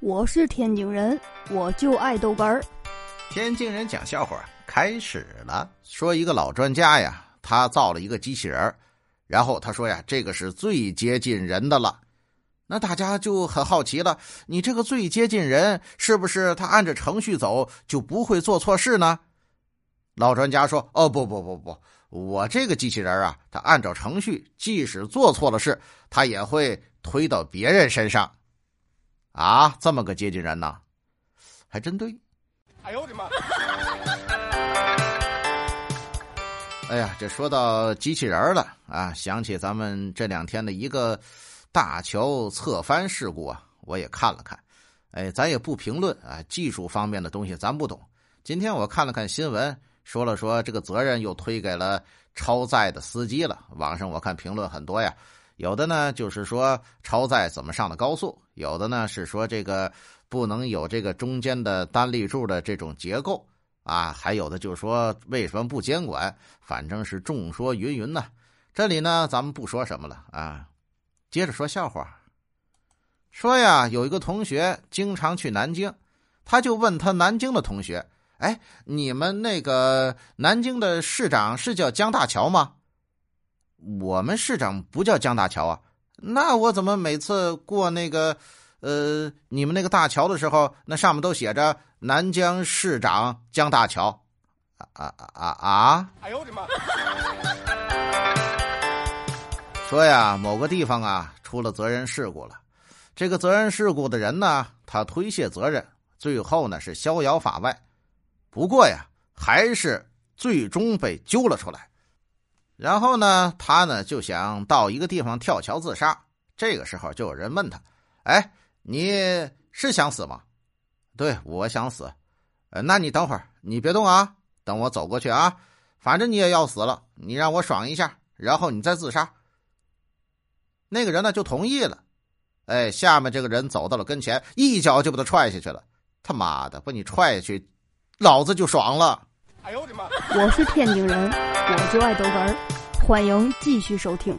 我是天津人，我就爱豆干儿。天津人讲笑话开始了。说一个老专家呀，他造了一个机器人然后他说呀，这个是最接近人的了。那大家就很好奇了，你这个最接近人，是不是他按着程序走就不会做错事呢？老专家说：“哦，不不不不，我这个机器人啊，他按照程序，即使做错了事，他也会推到别人身上。”啊，这么个接近人呢，还真对。哎呦我的妈！哎呀，这说到机器人了啊，想起咱们这两天的一个大桥侧翻事故啊，我也看了看。哎，咱也不评论啊，技术方面的东西咱不懂。今天我看了看新闻，说了说这个责任又推给了超载的司机了。网上我看评论很多呀。有的呢，就是说超载怎么上的高速；有的呢是说这个不能有这个中间的单立柱的这种结构啊；还有的就是说为什么不监管？反正是众说云云呢。这里呢，咱们不说什么了啊，接着说笑话。说呀，有一个同学经常去南京，他就问他南京的同学：“哎，你们那个南京的市长是叫江大桥吗？”我们市长不叫江大桥啊，那我怎么每次过那个，呃，你们那个大桥的时候，那上面都写着南江市长江大桥，啊啊啊啊！哎呦我的妈！说呀，某个地方啊出了责任事故了，这个责任事故的人呢，他推卸责任，最后呢是逍遥法外，不过呀，还是最终被揪了出来。然后呢，他呢就想到一个地方跳桥自杀。这个时候就有人问他：“哎，你是想死吗？”“对，我想死。”“呃，那你等会儿，你别动啊，等我走过去啊。反正你也要死了，你让我爽一下，然后你再自杀。”那个人呢就同意了。哎，下面这个人走到了跟前，一脚就把他踹下去了。他妈的，把你踹下去，老子就爽了。哎呦我的妈！我是天津人。我就爱逗哏儿，欢迎继续收听。